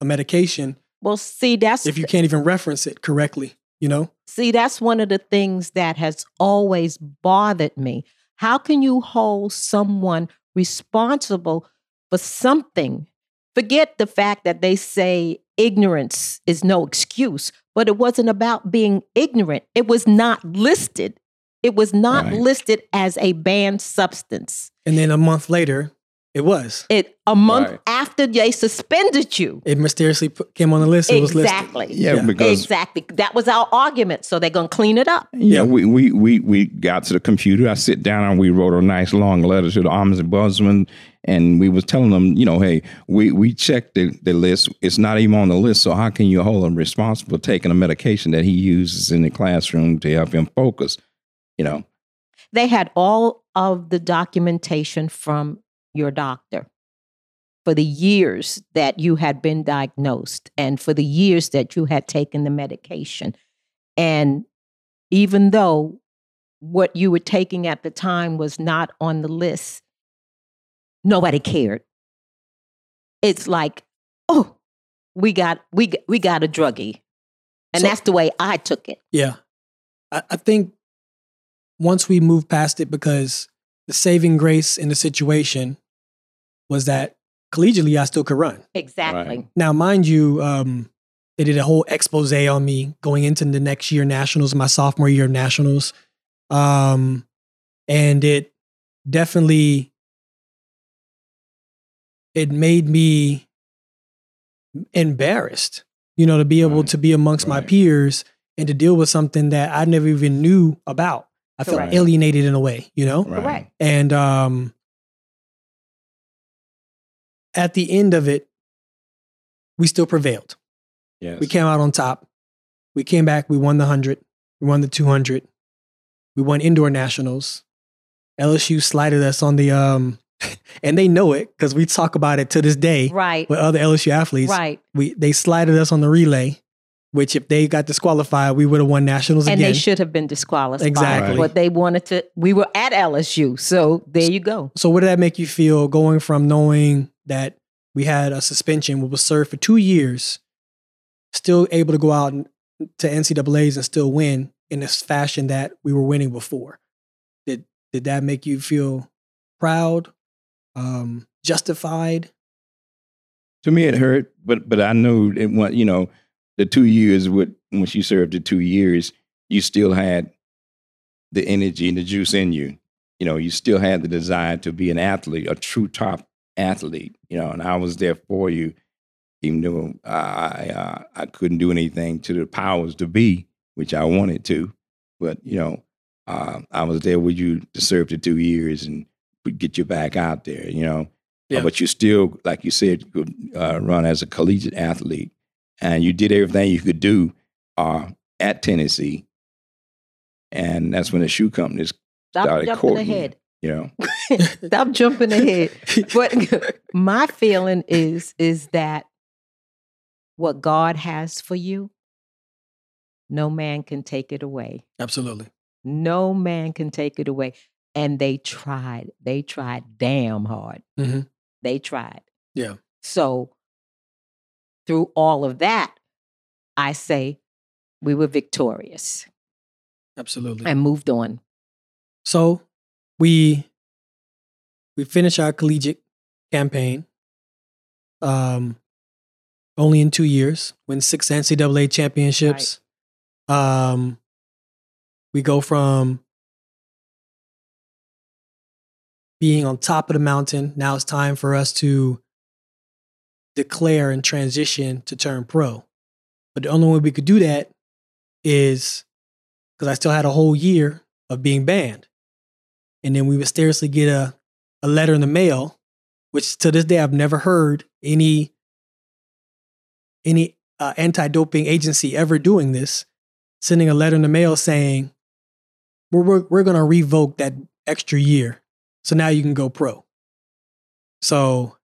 a medication Well, see, that's if you can't even reference it correctly? You know? see, that's one of the things that has always bothered me. How can you hold someone responsible for something? Forget the fact that they say ignorance is no excuse, but it wasn't about being ignorant. It was not listed. It was not Right. listed as a banned substance. And then a month later, it was. It a month Right. after they suspended you. It mysteriously put, came on the list. It was listed. Exactly. Yeah, Yeah. because Exactly. That was our argument. So they're going to clean it up. Yeah, Yeah. we, we we we got to the computer. I sit down and we wrote a nice long letter to the ombudsman, and we was telling them, you know, hey, we we checked the, the list. It's not even on the list. So how can you hold him responsible for taking a medication that he uses in the classroom to help him focus? You know, They had all of the documentation from your doctor for the years that you had been diagnosed and for the years that you had taken the medication. And even though what you were taking at the time was not on the list, nobody cared. It's like, oh, we got we got- we got a druggie. And So- that's the way I took it. Yeah. I, I think once we move past it, because the saving grace in the situation was that collegiately I still could run. Exactly. Now, mind you, um, they did a whole expose on me going into the next year nationals, my sophomore year of nationals. Um, and it definitely it made me embarrassed, you know, to be able Right, to be amongst my peers and to deal with something that I never even knew about. I felt Correct. alienated in a way, you know? Right. And um, at the end of it, we still prevailed. Yes. We came out on top. We came back. We won the 100. We won the 200. We won indoor nationals. LSU slided us on the, um, and they know it because we talk about it to this day Right. with other LSU athletes. Right. We They slided us on the relay, which if they got disqualified, we would have won nationals And again. they should have been disqualified. Exactly. But they wanted to, we were at LSU. So there you go. So what did that make you feel going from knowing that we had a suspension, we was served for two years, still able to go out and, to NCAA's and still win in this fashion that we were winning before? Did did that make you feel proud, um, justified? to me it hurt, but but I knew it went. You know, the two years with when she served the two years, you still had the energy and the juice in you. You know, you still had the desire to be an athlete, a true top athlete. You know, and I was there for you, even though I I, uh, I couldn't do anything to the powers to be, which I wanted to. But you know, uh, I was there with you to serve the two years and get you back out there. You know, Yeah. uh, but you still, like you said, could uh, run as a collegiate athlete, and you did everything you could do uh, at Tennessee, and that's when the shoe companies, Stop Started jumping courting you. ahead. you know, Stop jumping ahead. But my feeling is is that what God has for you, no man can take it away. Absolutely. No man can take it away. And they tried. They tried damn hard. Mhm. They tried. Yeah. So through all of that, I say we were victorious Absolutely. and moved on. So we we finish our collegiate campaign. Um, only in two years, win six NCAA championships. Um, we go from being on top of the mountain. Now it's time for us to declare and transition to turn pro. But the only way we could do that is because I still had a whole year of being banned. And then we would mysteriously get a, a letter in the mail, which to this day I've never heard any any uh, anti-doping agency ever doing this, sending a letter in the mail saying, we're, we're, we're going to revoke that extra year. So now you can go pro. So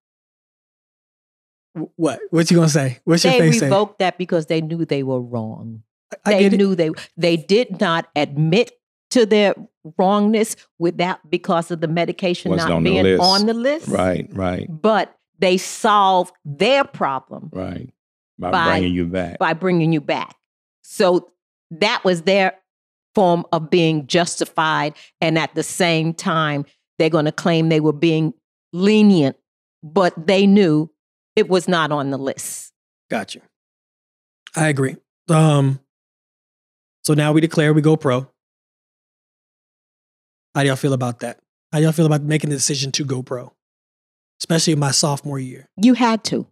what? What you going to say? What's your They face say? revoked that because they knew they were wrong. I they get it. knew they they did not admit to their wrongness without because of the medication Wasn't not on being list. on the list. right, right, But they solved their problem right, by, By- bringing you back. by bringing you back. So that was their form of being justified. And at the same time, they're going to claim they were being lenient, but they knew it was not on the list. Got you. I agree. Um, so now we declare we go pro. How do y'all feel about that? How do y'all feel about making the decision to go pro, especially in my sophomore year? You had to.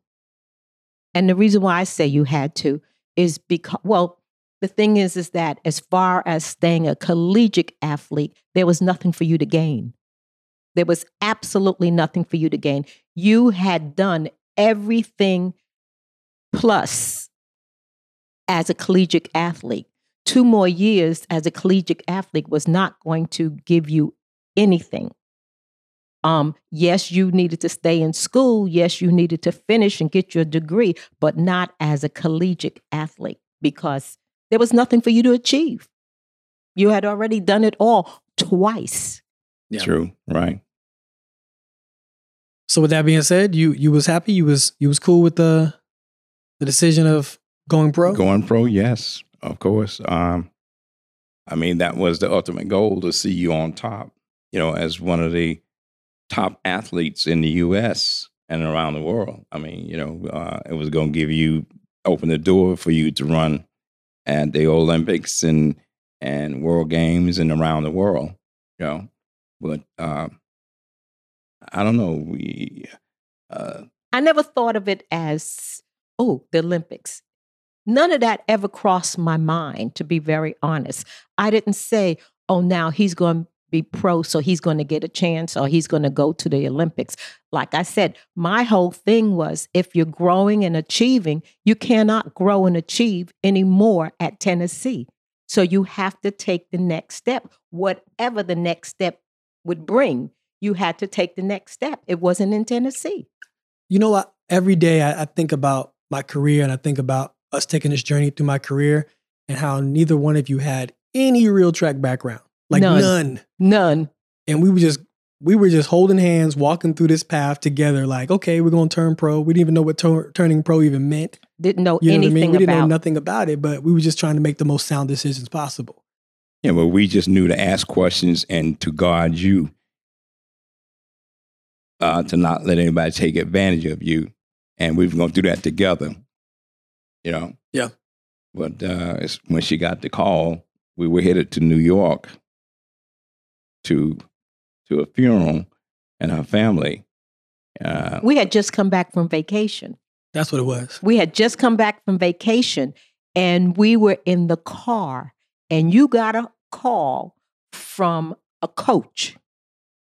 And the reason why I say you had to is because, well, the thing is, is that as far as staying a collegiate athlete, there was nothing for you to gain. There was absolutely nothing for you to gain. You had done everything plus as a collegiate athlete. Two more years as a collegiate athlete was not going to give you anything. Um, yes, you needed to stay in school. Yes, you needed to finish and get your degree, but not as a collegiate athlete because there was nothing for you to achieve. You had already done it all twice. Yeah. True, right. So with that being said, you you was happy. You was you was cool with the the decision of going pro. Going pro, yes, of course. Um, I mean, that was the ultimate goal to see you on top, you know, as one of the top athletes in the U.S. and around the world. I mean, you know, uh, it was going to give you, open the door for you to run at the Olympics and, and World Games and around the world, you know. But uh, I don't know. We, uh, I never thought of it as, oh, the Olympics. None of that ever crossed my mind, to be very honest. I didn't say, oh, now he's going to be pro, so he's going to get a chance or he's going to go to the Olympics. Like I said, my whole thing was if you're growing and achieving, you cannot grow and achieve anymore at Tennessee. So you have to take the next step, whatever the next step would bring. You had to take the next step. It wasn't in Tennessee. You know what? Every day I, I think about my career and I think about us taking this journey through my career and how neither one of you had any real track background. Like None. none. None. And we were just we were just holding hands, walking through this path together. Like, okay, we're gonna turn pro. We didn't even know what tur- turning pro even meant. Didn't know You know what I anything mean? We didn't know nothing about it, but we were just trying to make the most sound decisions possible. Yeah, but we just knew to ask questions and to guard you, uh, to not let anybody take advantage of you, and we were going to do that together. You know. Yeah. But uh, it's, when she got the call, we were headed to New York to to a funeral and her family. Uh, we had just come back from vacation. That's what it was. We had just come back from vacation and we were in the car and you got a call from a coach.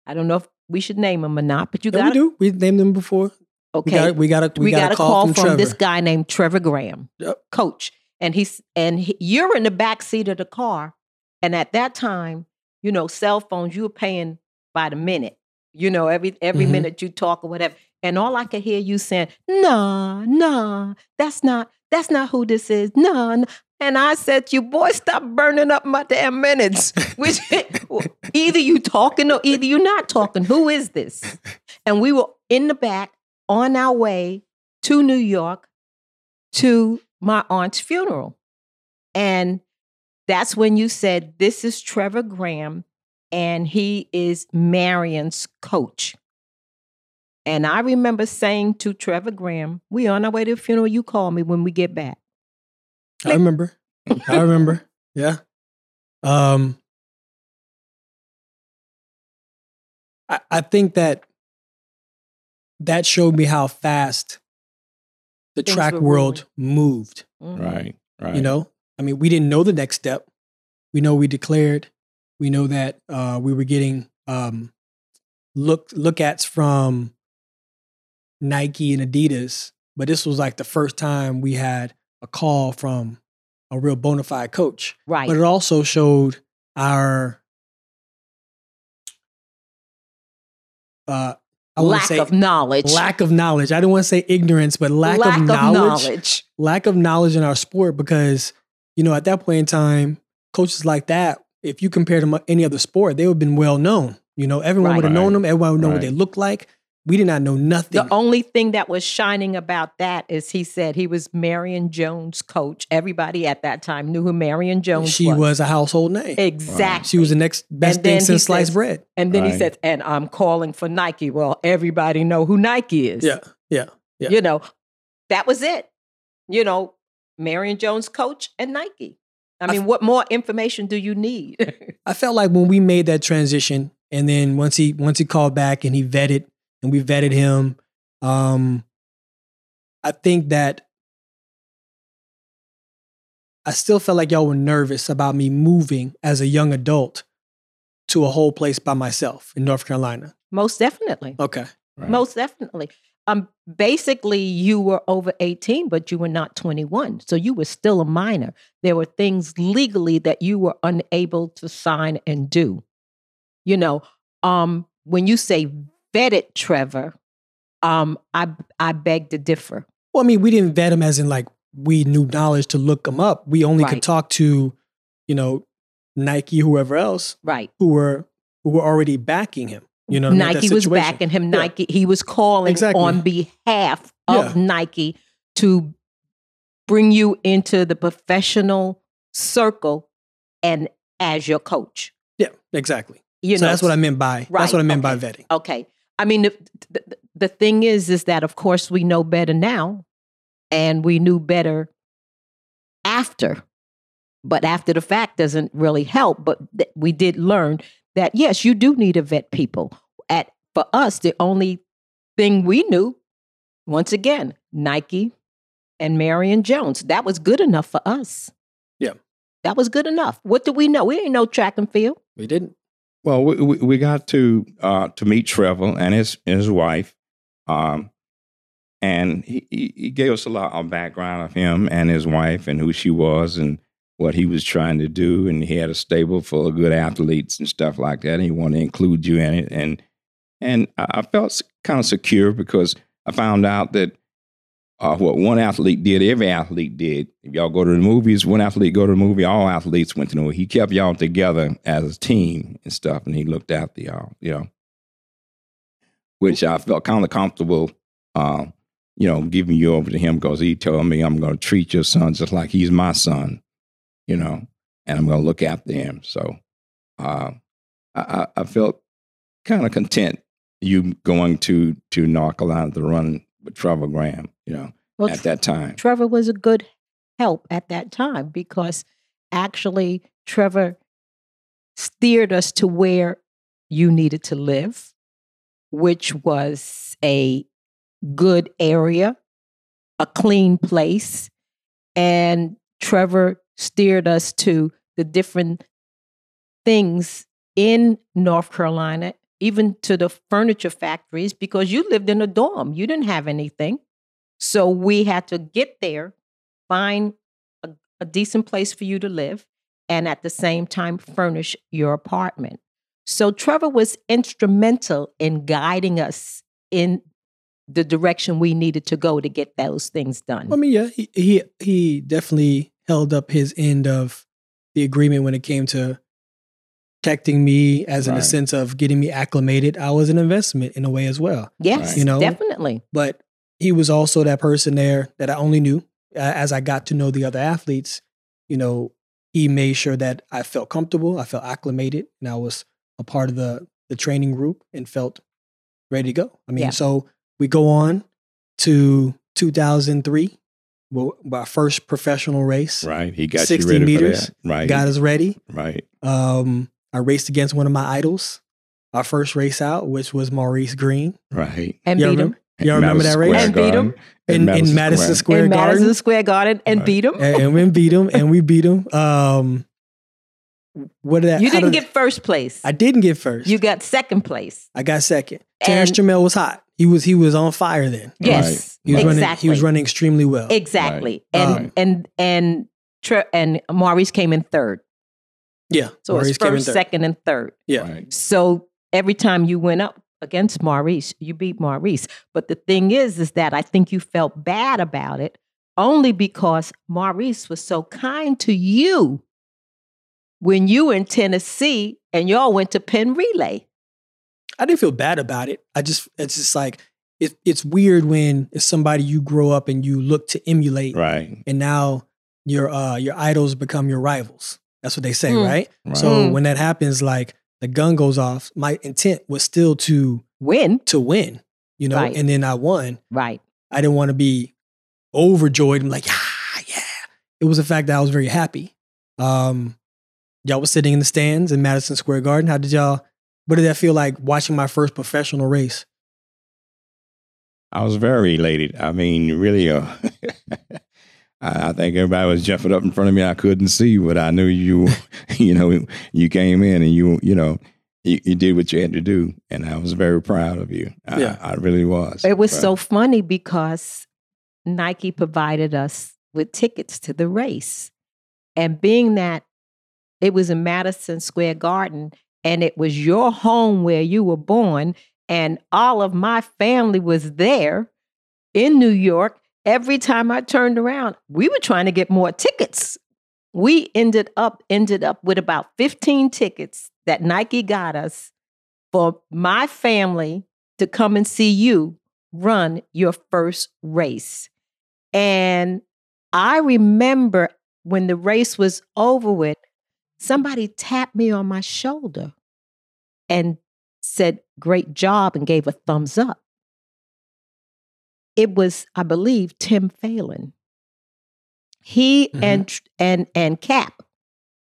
I don't know if we should name him or not, but you Yeah, got we do. We named them before. okay. We got we got a we, got, a call, from, Trevor. this guy named Trevor Graham, Yep. coach, and he's and he, you're in the back seat of the car, and at that time, you know, cell phones you were paying by the minute, you know, every every Mhm. minute you talk or whatever, and all I could hear you saying, "Nah, nah, that's not that's not who this is, nah." nah." And I said, "You boy, stop burning up my damn minutes." Which either you talking or either you not talking. Who is this? And we were in the back on our way to New York to my aunt's funeral. And that's when you said, This is Trevor Graham, and he is Marion's coach. And I remember saying to Trevor Graham, We on our way to the funeral, you call me when we get back. I remember. I remember. Yeah. Um I, I think that that showed me how fast the Things track were world moved. Mhm. right, right. You know? I mean, we didn't know the next step. We know we declared. We know that uh we were getting um look look ats from Nike and Adidas, but this was like the first time we had a call from a real bona fide coach. Right. But it also showed our uh Lack of knowledge. lack of knowledge. I don't want to say ignorance, but lack, Lack of, knowledge, knowledge. Lack of knowledge in our sport because, you know, at that point in time, coaches like that, if you compare them to any other sport, they would have been well known. You know, everyone Right. would have known them, everyone would know what they looked like. We did not know nothing. The only thing that was shining about that is he said he was Marion Jones' coach. Everybody at that time knew who Marion Jones she was. She was a household name. Exactly. She was the next best thing since sliced says- bread. And then he Right. said, and I'm calling for Nike. Well, everybody know who Nike is. Yeah, yeah, yeah. You know, that was it. You know, Marion Jones coach and Nike. I I mean, f- what more information do you need? I felt like when we made that transition, and then once he once he called back and he vetted and we vetted him, um, I think that I still felt like y'all were nervous about me moving as a young adult to a whole place by myself in North Carolina. Most definitely. Okay, right. Most definitely. Um, basically, you were over 18, but you were not 21. So you were still a minor. There were things legally that you were unable to sign and do. You know, um, when you say vetted Trevor, um, I I beg to differ. well, I mean, we didn't vet him as in like we knew knowledge to look him up. We only Right. could talk to, you know, Nike, whoever else Right. who were who were already backing him. You know, Nike was backing him. Yeah. Nike, he was calling Exactly. on behalf of Yeah. Nike to bring you into the professional circle and as your coach. Yeah, exactly. You so know, that's what I meant by that's what I meant by vetting. Okay. I mean, the, the, the thing is, is that of course we know better now and we knew better after. But after the fact doesn't really help. But th- we did learn that, yes, you do need to vet people. At For us, the only thing we knew, once again, Nike and Marion Jones. That was good enough for us. Yeah. That was good enough. What do we know? We didn't know track and field. We didn't. Well, we, we, got to uh, to meet Trevor and his his wife, um, and he, he gave us a lot of background of him and his wife and who she was and what he was trying to do. And he had a stable full of good athletes and stuff like that. And he wanted to include you in it. And and I felt kind of secure because I found out that uh, what one athlete did, every athlete did. If y'all go to the movies, one athlete go to the movie, all athletes went to the movie. He kept y'all together as a team and stuff, and he looked after y'all, you know. Which I felt kind of comfortable, uh, you know, giving you over to him because he told me I'm going to treat your son just like he's my son, you know, and I'm going to look after him. So uh, I, I felt kind of content you going to to North Carolina to run with Trevor Graham, you know, Well, at that time. Trevor was a good help at that time because actually Trevor steered us to where you needed to live, which was a good area, a clean place. And Trevor steered us to the different things in North Carolina, even to the furniture factories, because you lived in a dorm. You didn't have anything. So we had to get there, find a, a decent place for you to live, and at the same time furnish your apartment. So Trevor was instrumental in guiding us in the direction we needed to go to get those things done. I mean, yeah, he, he he definitely held up his end of the agreement when it came to protecting me, as in the sense of getting me acclimated. I was an investment in a way as well. yes, you know, definitely. But he was also that person there that I only knew uh, as I got to know the other athletes. You know, he made sure that I felt comfortable, I felt acclimated, and I was a part of the the training group and felt ready to go. I mean, Yeah. so we go on to 2003, well, our first professional race. Right. He got 60 you ready meters, for that. Right. Got us ready. Right. Um, I raced against one of my idols. Our first race out, which was Maurice Greene. Right. And Y'all beat him. Remember? Y'all remember that race? And beat him. In, in Madison Square in Garden. Madison Square Garden and Right. beat him. and, and we beat him, and we beat him. Um, what did that? You didn't did- get first place. I didn't get first. you got second place. I got second. Terrence And- Jamel was hot. He was he was on fire then. Yes, He was exactly. running. He was running extremely well. Exactly. Right. And Um, and and Tre- and Maurice came in third. yeah. So Maurice it's came in first, third. second, and third. Yeah. Right. So every time you went up against Maurice, you beat Maurice. But the thing is, is that I think you felt bad about it only because Maurice was so kind to you when you were in Tennessee and y'all went to Penn Relay. I didn't feel bad about it. I just it's just like it, it's weird when it's somebody you grow up and you look to emulate, Right. and now your uh your idols become your rivals. That's what they say, Mm. right? Right. So Mm. when that happens, like the gun goes off. My intent was still to Win. to win, you know, Right. and then I won. Right. I didn't want to be overjoyed. I'm like, yeah, yeah. It was the fact that I was very happy. Um, y'all was sitting in the stands in Madison Square Garden. How did y'all? What did that feel like watching my first professional race? I was very elated. I mean, really, uh, I, I think everybody was jumping up in front of me. I couldn't see, but I knew you, you know, you came in and you, you know, you, you did what you had to do. And I was very proud of you. I, Yeah. I really was. It was Right. so funny because Nike provided us with tickets to the race. And being that it was in Madison Square Garden and it was your home where you were born, and all of my family was there in New York, every time I turned around, we were trying to get more tickets. We ended up ended up with about 15 tickets that Nike got us for my family to come and see you run your first race. And I remember when the race was over with, somebody tapped me on my shoulder and said, Great job, and gave a thumbs up. It was, I believe, Tim Phelan. He Mhm. and and and Cap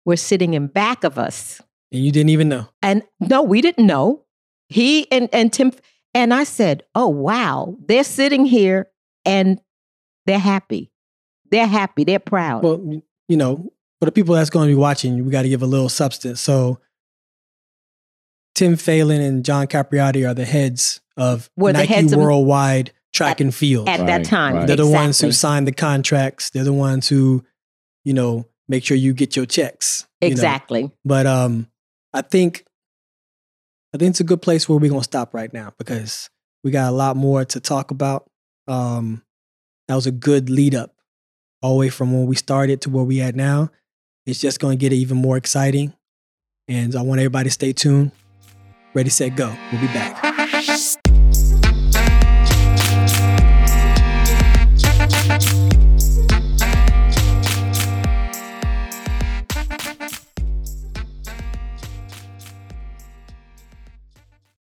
were sitting in back of us. And you didn't even know. And no, we didn't know. He and, and Tim, and I said, Oh, wow, they're sitting here and they're happy. They're happy. They're proud. Well, you know, for the people that's going to be watching, we got to give a little substance. So, Tim Phelan and John Capriati are the heads of Were the Nike heads Worldwide Track and Field. At that time, right. They're the ones who sign the contracts. They're the ones who, you know, make sure you get your checks. you know. Exactly. But um, I think I think it's a good place where we're gonna stop right now because we got a lot more to talk about. Um, that was a good lead up, all the way from when we started to where we at now. It's just gonna get even more exciting, and I want everybody to stay tuned. Ready, set, go. We'll be back.